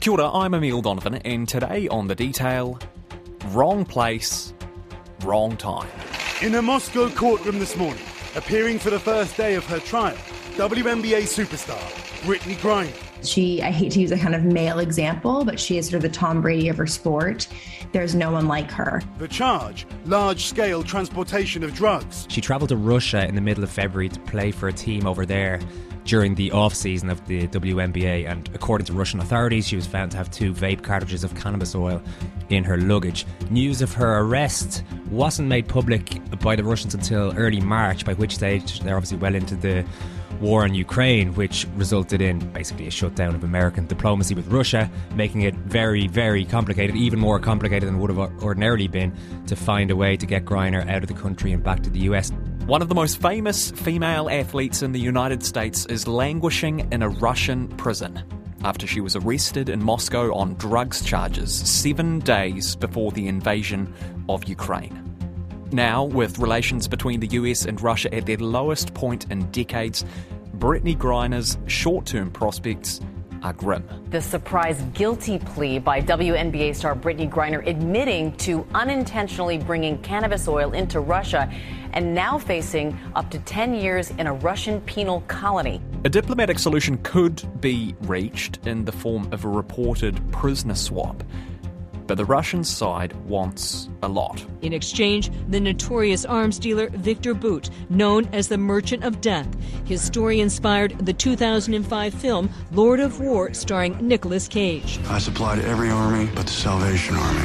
Kia ora, I'm Emile Donovan, and today on The Detail, wrong place, wrong time. In a Moscow courtroom this morning, appearing for the first day of her trial, WNBA superstar Brittney Griner. She, I hate to use a kind of male example, but she is sort of the Tom Brady of her sport. There's no one like her. The charge large scale transportation of drugs. She travelled to Russia in the middle of February to play for a team over there during the off season of the WNBA, and according to Russian authorities, she was found to have two vape cartridges of cannabis oil in her luggage. News of her arrest wasn't made public by the Russians until early March, by which stage they're obviously well into the war in Ukraine, which resulted in basically a shutdown of American diplomacy with Russia, making it very, very complicated, even more complicated than would have ordinarily been, to find a way to get Griner out of the country and back to the US. One of the most famous female athletes in the United States is languishing in a Russian prison after she was arrested in Moscow on drugs charges seven days before the invasion of Ukraine. Now, with relations between the US and Russia at their lowest point in decades, Brittney Griner's short term prospects are grim. The surprise guilty plea by WNBA star Brittney Griner admitting to unintentionally bringing cannabis oil into Russia and now facing up to 10 years in a Russian penal colony. A diplomatic solution could be reached in the form of a reported prisoner swap. But the Russian side wants a lot. In exchange, the notorious arms dealer Viktor Bout, known as the Merchant of Death. His story inspired the 2005 film Lord of War, starring Nicolas Cage. I supplied every army but the Salvation Army.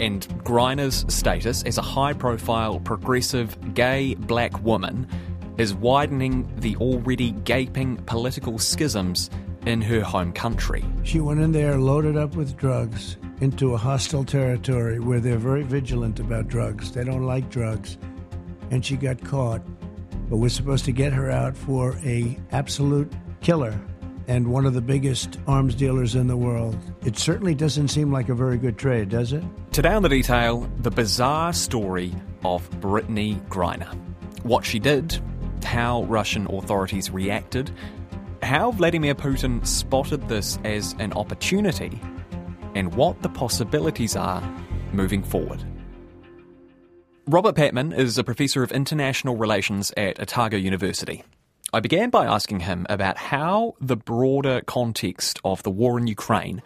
And Griner's status as a high profile, progressive, gay black woman is widening the already gaping political schisms in her home country. She went in there loaded up with drugs into a hostile territory where they're very vigilant about drugs. They don't like drugs. And she got caught. But we're supposed to get her out for a absolute killer and one of the biggest arms dealers in the world. It certainly doesn't seem like a very good trade, does it? Today on the detail, the bizarre story of Brittney Griner. What she did, how Russian authorities reacted, how Vladimir Putin spotted this as an opportunity, and what the possibilities are moving forward. Robert Patman is a professor of international relations at Otago University. I began by asking him about how the broader context of the war in Ukraine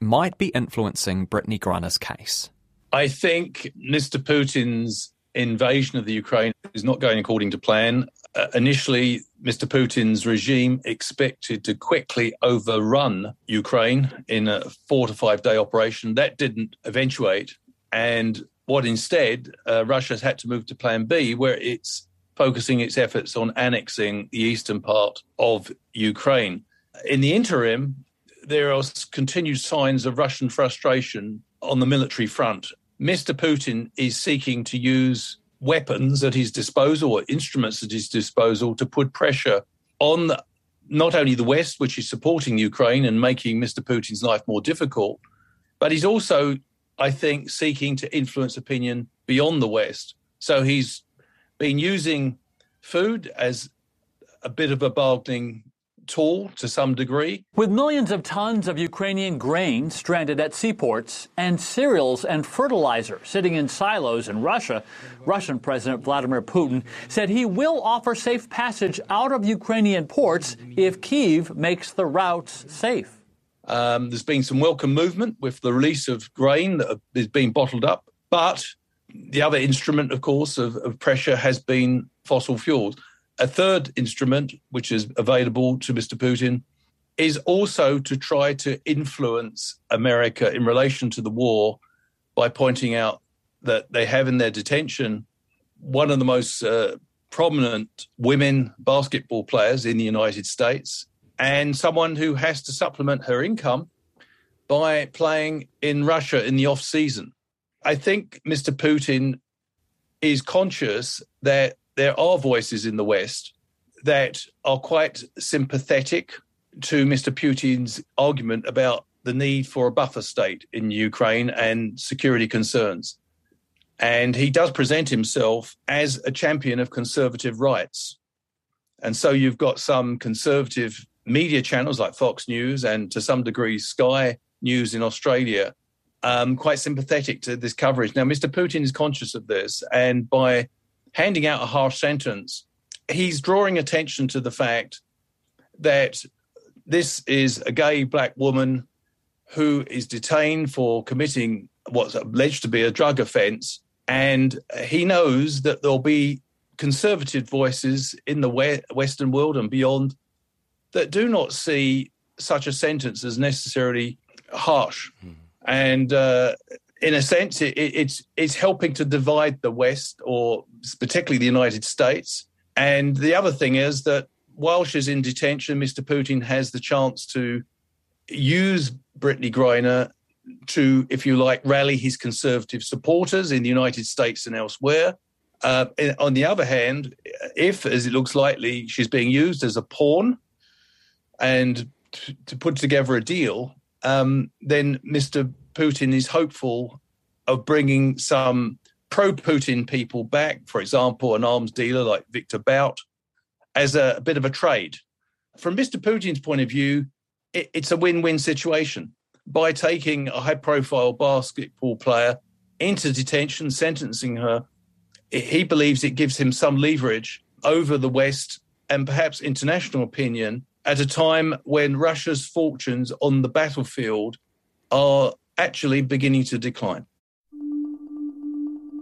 might be influencing Brittney Griner's case. I think Mr. Putin's invasion of the Ukraine is not going according to plan. Uh, initially, Mr. Putin's regime expected to quickly overrun Ukraine in a four to five day operation. That didn't eventuate. And what instead, uh, Russia's had to move to plan B, where it's focusing its efforts on annexing the eastern part of Ukraine. In the interim, there are continued signs of Russian frustration on the military front. Mr. Putin is seeking to use weapons at his disposal or instruments at his disposal to put pressure on the, not only the West, which is supporting Ukraine and making Mr. Putin's life more difficult, but he's also, I think, seeking to influence opinion beyond the West. So he's been using food as a bit of a bargaining tool to some degree. With millions of tons of Ukrainian grain stranded at seaports and cereals and fertilizer sitting in silos in Russia, Russian President Vladimir Putin said he will offer safe passage out of Ukrainian ports if Kiev makes the routes safe. Um, there's been some welcome movement with the release of grain that is being bottled up, but the other instrument, of course, of, of pressure has been fossil fuels. A third instrument, which is available to Mr. Putin, is also to try to influence America in relation to the war by pointing out that they have in their detention one of the most uh, prominent women basketball players in the United States and someone who has to supplement her income by playing in Russia in the off season. I think Mr. Putin is conscious that there are voices in the West that are quite sympathetic to Mr. Putin's argument about the need for a buffer state in Ukraine and security concerns. And he does present himself as a champion of conservative rights. And so you've got some conservative media channels like Fox News and to some degree Sky news in Australia, um, quite sympathetic to this coverage. Now, Mr. Putin is conscious of this, and by handing out a harsh sentence, he's drawing attention to the fact that this is a gay black woman who is detained for committing what's alleged to be a drug offence. And he knows that there'll be conservative voices in the Western world and beyond that do not see such a sentence as necessarily harsh. Mm. And uh, in a sense, it, it's it's helping to divide the West, or particularly the United States. And the other thing is that while she's in detention, Mr. Putin has the chance to use Brittney Griner to, if you like, rally his conservative supporters in the United States and elsewhere. Uh, on the other hand, if, as it looks likely, she's being used as a pawn and t- to put together a deal, um, then Mr. Putin is hopeful of bringing some pro Putin people back, for example, an arms dealer like Victor Bout, as a, a bit of a trade. From Mr. Putin's point of view, it, it's a win win situation. By taking a high profile basketball player into detention, sentencing her, he believes it gives him some leverage over the West and perhaps international opinion at a time when Russia's fortunes on the battlefield are actually beginning to decline.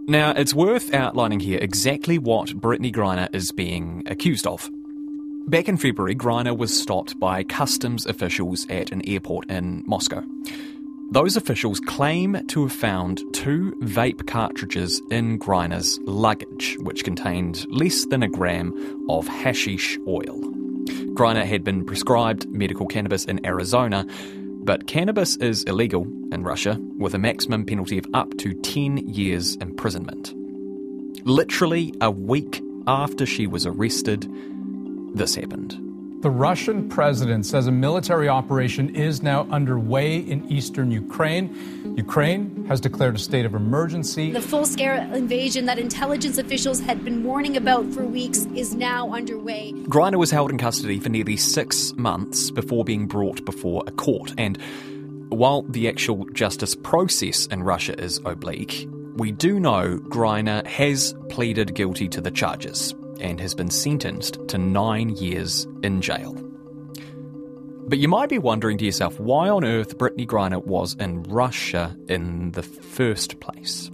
Now, it's worth outlining here exactly what Brittney Griner is being accused of. Back in February, Griner was stopped by customs officials at an airport in Moscow. Those officials claim to have found two vape cartridges in Griner's luggage, which contained less than a gram of hashish oil. Griner had been prescribed medical cannabis in Arizona, but cannabis is illegal in Russia with a maximum penalty of up to 10 years imprisonment. Literally a week after she was arrested, this happened. The Russian president says a military operation is now underway in eastern Ukraine. Ukraine has declared a state of emergency. The full scale invasion that intelligence officials had been warning about for weeks is now underway. Griner was held in custody for nearly six months before being brought before a court. And while the actual justice process in Russia is oblique, we do know Griner has pleaded guilty to the charges and has been sentenced to nine years in jail. But you might be wondering to yourself why on earth Brittney Griner was in Russia in the first place.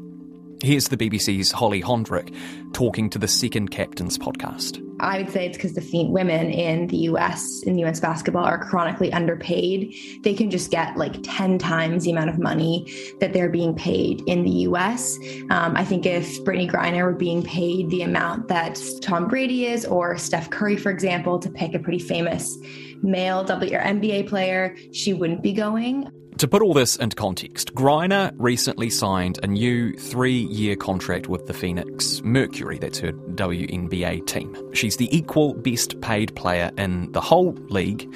Here's the BBC's Holly Honderich talking to the Second Captains podcast. I would say it's because the women in the US, in US basketball, are chronically underpaid. They can just get like 10 times the amount of money that they're being paid in the US. Um, I think if Brittney Griner were being paid the amount that Tom Brady is, or Steph Curry, for example, to pick a pretty famous male WNBA player, she wouldn't be going. To put all this into context, Griner recently signed a new three year contract with the Phoenix Mercury, that's her WNBA team. She's the equal best paid player in the whole league,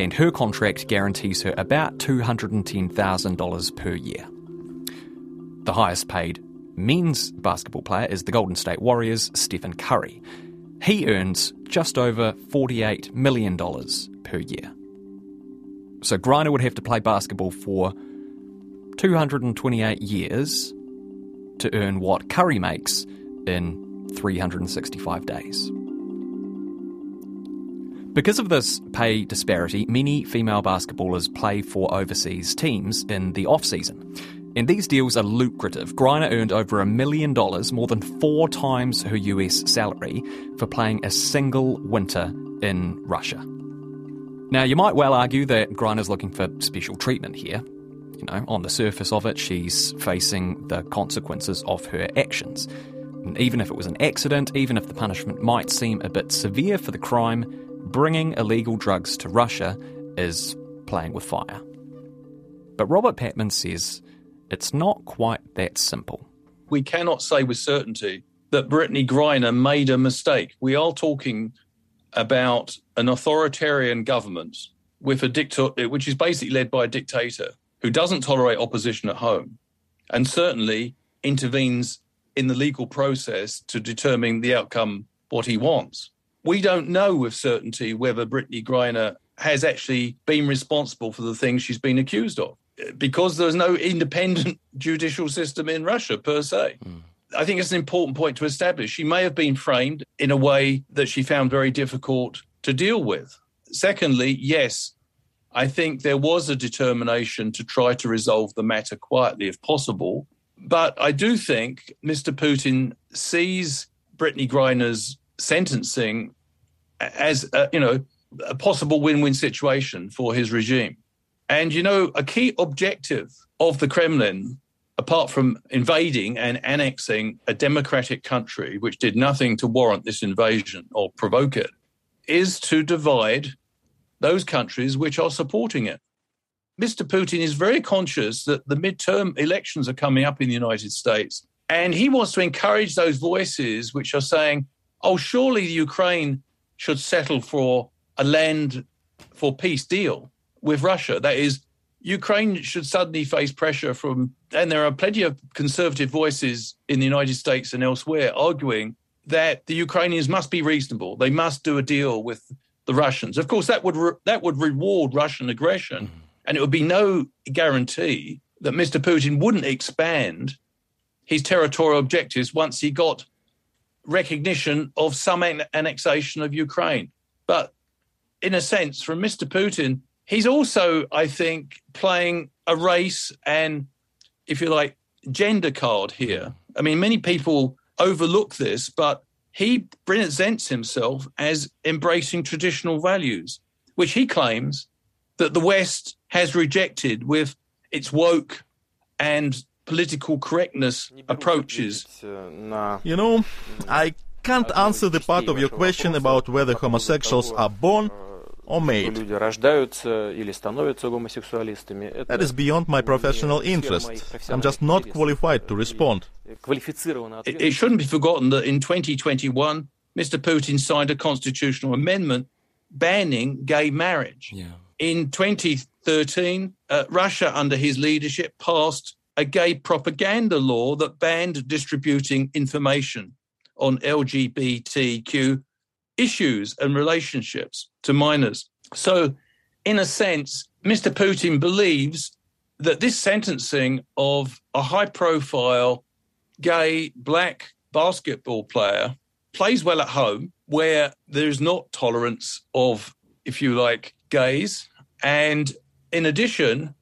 and her contract guarantees her about $210,000 per year. The highest paid men's basketball player is the Golden State Warriors' Stephen Curry. He earns just over $48 million per year. So Griner would have to play basketball for 228 years to earn what Curry makes in 365 days. Because of this pay disparity, many female basketballers play for overseas teams in the off season. And these deals are lucrative. Griner earned over a million dollars, more than four times her US salary, for playing a single winter in Russia. Now, you might well argue that Griner's looking for special treatment here. You know, on the surface of it, she's facing the consequences of her actions. And even if it was an accident, even if the punishment might seem a bit severe for the crime, bringing illegal drugs to Russia is playing with fire. But Robert Patman says it's not quite that simple. We cannot say with certainty that Brittney Griner made a mistake. We are talking about an authoritarian government with a dictator, which is basically led by a dictator who doesn't tolerate opposition at home and certainly intervenes in the legal process to determine the outcome what he wants. We don't know with certainty whether Brittney Griner has actually been responsible for the things she's been accused of. because there's no independent judicial system in Russia per se. Mm. I think it's an important point to establish. She may have been framed in a way that she found very difficult to deal with. Secondly, yes, I think there was a determination to try to resolve the matter quietly if possible. But I do think Mr. Putin sees Brittney Griner's sentencing as, a, you know, a possible win-win situation for his regime. And, you know, a key objective of the Kremlin, apart from invading and annexing a democratic country which did nothing to warrant this invasion or provoke it, is to divide those countries which are supporting it. Mr. Putin is very conscious that the midterm elections are coming up in the United States, and he wants to encourage those voices which are saying, oh, surely the Ukraine should settle for a land for peace deal with Russia. That is, Ukraine should suddenly face pressure from, and there are plenty of conservative voices in the United States and elsewhere arguing that the Ukrainians must be reasonable. They must do a deal with the Russians. Of course, that would re- that would reward Russian aggression, mm-hmm. and it would be no guarantee that Mr. Putin wouldn't expand his territorial objectives once he got recognition of some an- annexation of Ukraine. But in a sense, from Mr. Putin, he's also, I think, playing a race and, if you like, gender card here. I mean, many people overlook this, but he presents himself as embracing traditional values, which he claims that the West has rejected with its woke and political correctness approaches. You know, I can't answer the part of your question about whether homosexuals are born or made. That is beyond my professional interest. I'm just not qualified to respond. It, it shouldn't be forgotten that in 2021, Mr. Putin signed a constitutional amendment banning gay marriage. Yeah. In 2013, uh, Russia, under his leadership, passed a gay propaganda law that banned distributing information on LGBTQ issues and relationships to minors. So, in a sense, Mr. Putin believes that this sentencing of a high profile gay black basketball player plays well at home where there's not tolerance of, if you like, gays. And in addition,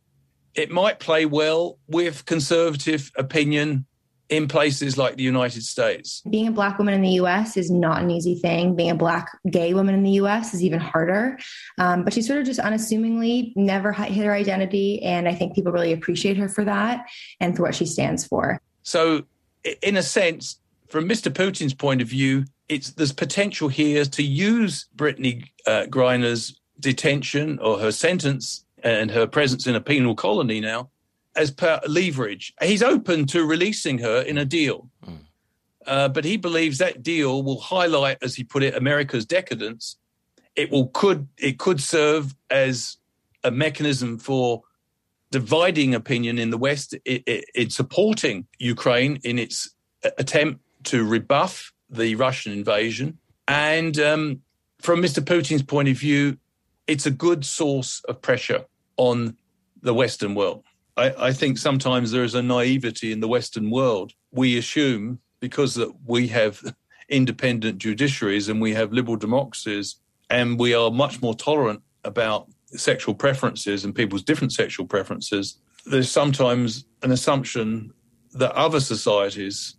it might play well with conservative opinion in places like the United States. Being a black woman in the US is not an easy thing. Being a black gay woman in the US is even harder. Um, but she sort of just unassumingly never hid her identity. And I think people really appreciate her for that and for what she stands for. So, in a sense, from Mr. Putin's point of view, it's there's potential here to use Brittney uh, Griner's detention or her sentence and her presence in a penal colony now as per leverage. He's open to releasing her in a deal. Mm. Uh, but he believes that deal will highlight, as he put it, America's decadence. It will could it could serve as a mechanism for dividing opinion in the West in supporting Ukraine in its attempt to rebuff the Russian invasion. And um, from Mr. Putin's point of view, it's a good source of pressure on the Western world. I, I think sometimes there is a naivety in the Western world. We assume because that we have independent judiciaries and we have liberal democracies and we are much more tolerant about sexual preferences and people's different sexual preferences, there's sometimes an assumption that other societies,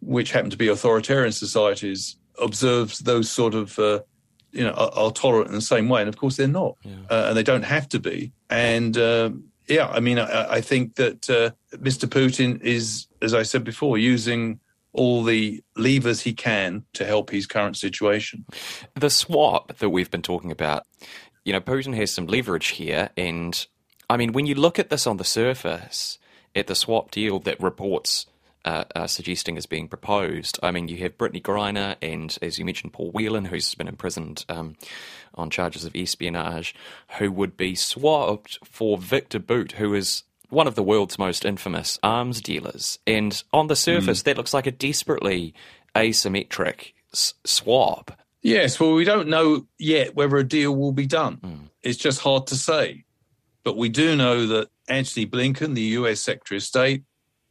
which happen to be authoritarian societies, observes those sort of uh, you know are, are, tolerant in the same way, and of course they're not, yeah. uh, and they don't have to be. And um, yeah, I mean, I, I think that uh, Mr. Putin is, as I said before, using all the levers he can to help his current situation. The swap that we've been talking about, you know, Putin has some leverage here. And I mean, when you look at this on the surface, at the swap deal that reports uh, uh, suggesting is being proposed. I mean, you have Brittney Griner and, as you mentioned, Paul Whelan, who's been imprisoned um, on charges of espionage, who would be swapped for Victor Bout, who is one of the world's most infamous arms dealers. And on the surface, mm. that looks like a desperately asymmetric s- swap. Yes, well, we don't know yet whether a deal will be done. Mm. It's just hard to say. But we do know that Antony Blinken, the US Secretary of State,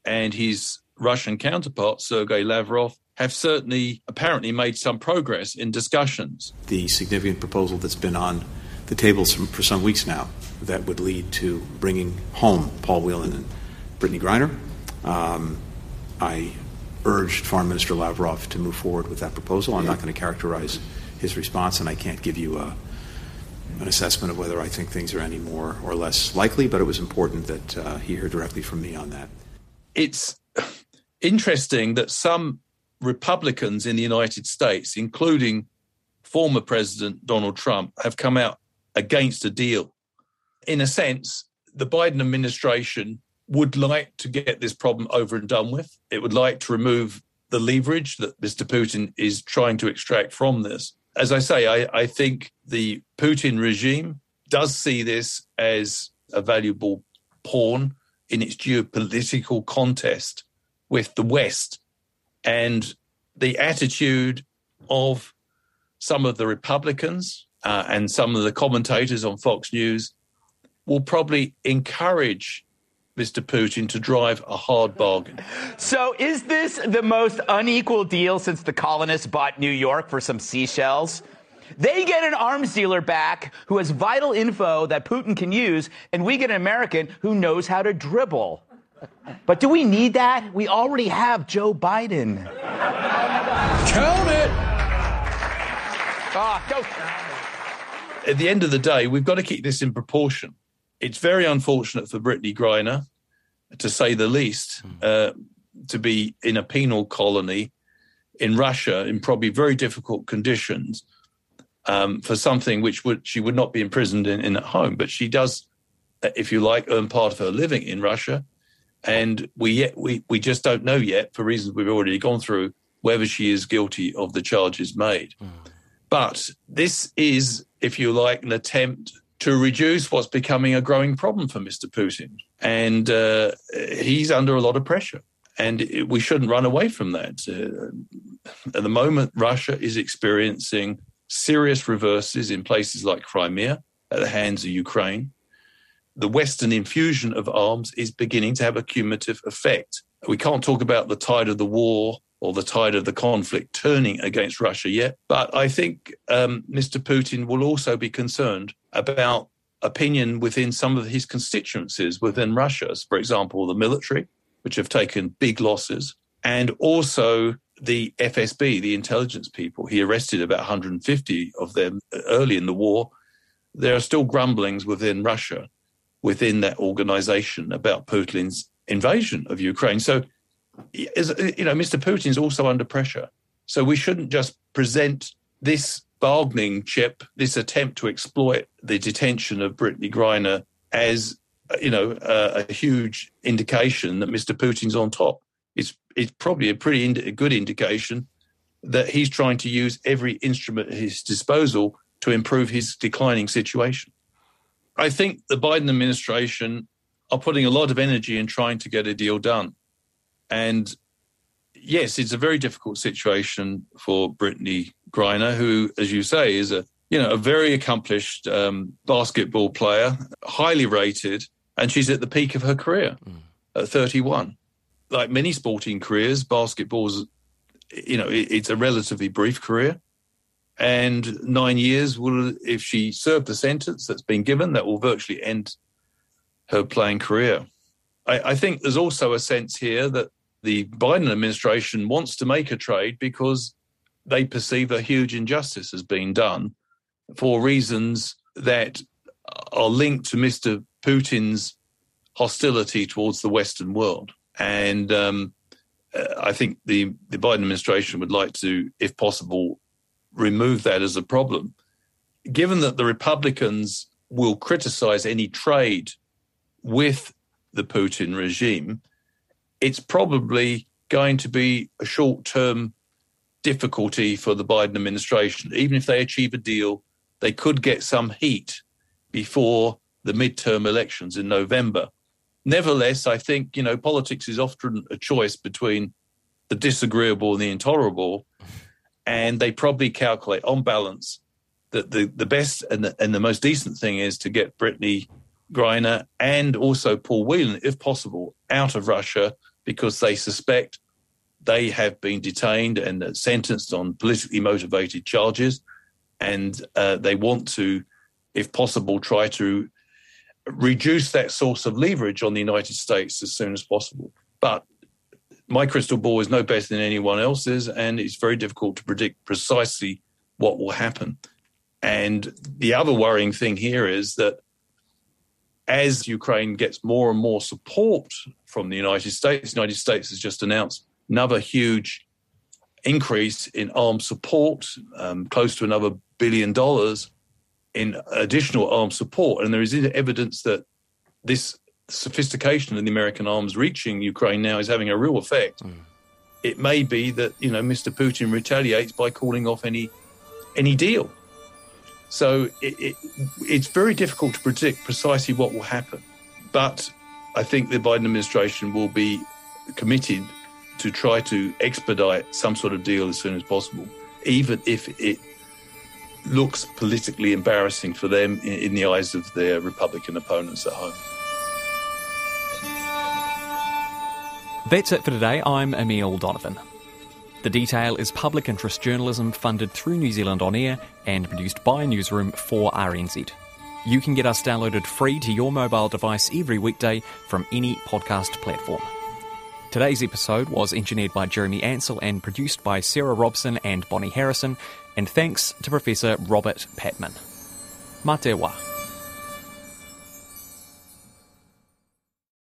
and his Russian counterpart, Sergei Lavrov, have certainly apparently made some progress in discussions. The significant proposal that's been on the table for some weeks now that would lead to bringing home Paul Whelan and Brittney Griner. Um, I urged Foreign Minister Lavrov to move forward with that proposal. I'm not going to characterize his response, and I can't give you a, an assessment of whether I think things are any more or less likely, but it was important that uh, he hear directly from me on that. It's interesting that some Republicans in the United States, including former President Donald Trump, have come out against a deal. In a sense, the Biden administration would like to get this problem over and done with. It would like to remove the leverage that Mr. Putin is trying to extract from this. As I say, I, I think the Putin regime does see this as a valuable pawn in its geopolitical contest with the West and the attitude of some of the Republicans uh, and some of the commentators on Fox News will probably encourage Mr. Putin to drive a hard bargain. So, is this the most unequal deal since the colonists bought New York for some seashells? They get an arms dealer back who has vital info that Putin can use, and we get an American who knows how to dribble. But do we need that? We already have Joe Biden. Count it! Ah, go. At the end of the day, we've got to keep this in proportion. It's very unfortunate for Brittney Griner, to say the least, uh, to be in a penal colony in Russia in probably very difficult conditions um, for something which would she would not be imprisoned in, in at home. But she does, if you like, earn part of her living in Russia and we yet we, we just don't know yet for reasons we've already gone through whether she is guilty of the charges made. Mm. But this is, if you like, an attempt to reduce what's becoming a growing problem for Mr. Putin, and uh, he's under a lot of pressure. And it, we shouldn't run away from that. Uh, at the moment, Russia is experiencing serious reverses in places like Crimea at the hands of Ukraine the Western infusion of arms is beginning to have a cumulative effect. We can't talk about the tide of the war or the tide of the conflict turning against Russia yet, but I think um, Mr. Putin will also be concerned about opinion within some of his constituencies within Russia, for example, the military, which have taken big losses, and also the FSB, the intelligence people. He arrested about 150 of them early in the war. There are still grumblings within Russia within that organization about Putin's invasion of Ukraine. So, you know, Mr. Putin's also under pressure. So we shouldn't just present this bargaining chip, this attempt to exploit the detention of Brittney Griner as, you know, a, a huge indication that Mr. Putin's on top. It's, it's probably a pretty ind- good indication that he's trying to use every instrument at his disposal to improve his declining situation. I think the Biden administration are putting a lot of energy in trying to get a deal done. And yes, it's a very difficult situation for Brittney Griner, who, as you say, is a you know a very accomplished um, basketball player, highly rated, and she's at the peak of her career mm. at 31. Like many sporting careers, basketball's you know it, it's a relatively brief career and nine years will, if she served the sentence that's been given, that will virtually end her playing career. I, I think there's also a sense here that the Biden administration wants to make a trade because they perceive a huge injustice has been done for reasons that are linked to Mr. Putin's hostility towards the Western world. And um, I think the, the Biden administration would like to, if possible, remove that as a problem. Given that the Republicans will criticize any trade with the Putin regime, it's probably going to be a short term difficulty for the Biden administration. Even if they achieve a deal, they could get some heat before the midterm elections in November. Nevertheless, I think, you know, politics is often a choice between the disagreeable and the intolerable and they probably calculate on balance that the, the best and the, and the most decent thing is to get Brittney Griner and also Paul Whelan, if possible, out of Russia because they suspect they have been detained and sentenced on politically motivated charges. And uh, they want to, if possible, try to reduce that source of leverage on the United States as soon as possible. But my crystal ball is no better than anyone else's, and it's very difficult to predict precisely what will happen. And the other worrying thing here is that as Ukraine gets more and more support from the United States, the United States has just announced another huge increase in armed support, um, close to another billion dollars in additional armed support. And there is evidence that this sophistication of the American arms reaching Ukraine now is having a real effect. Mm. It may be that you know Mr. Putin retaliates by calling off any any deal. So it, it, it's very difficult to predict precisely what will happen. But I think the Biden administration will be committed to try to expedite some sort of deal as soon as possible, even if it looks politically embarrassing for them in, in the eyes of their Republican opponents at home. That's it for today. I'm Emile Donovan. The Detail is public interest journalism funded through New Zealand On Air and produced by Newsroom for RNZ. You can get us downloaded free to your mobile device every weekday from any podcast platform. Today's episode was engineered by Jeremy Ansell and produced by Sarah Robson and Bonnie Harrison, and thanks to Professor Robert Patman. Matewa.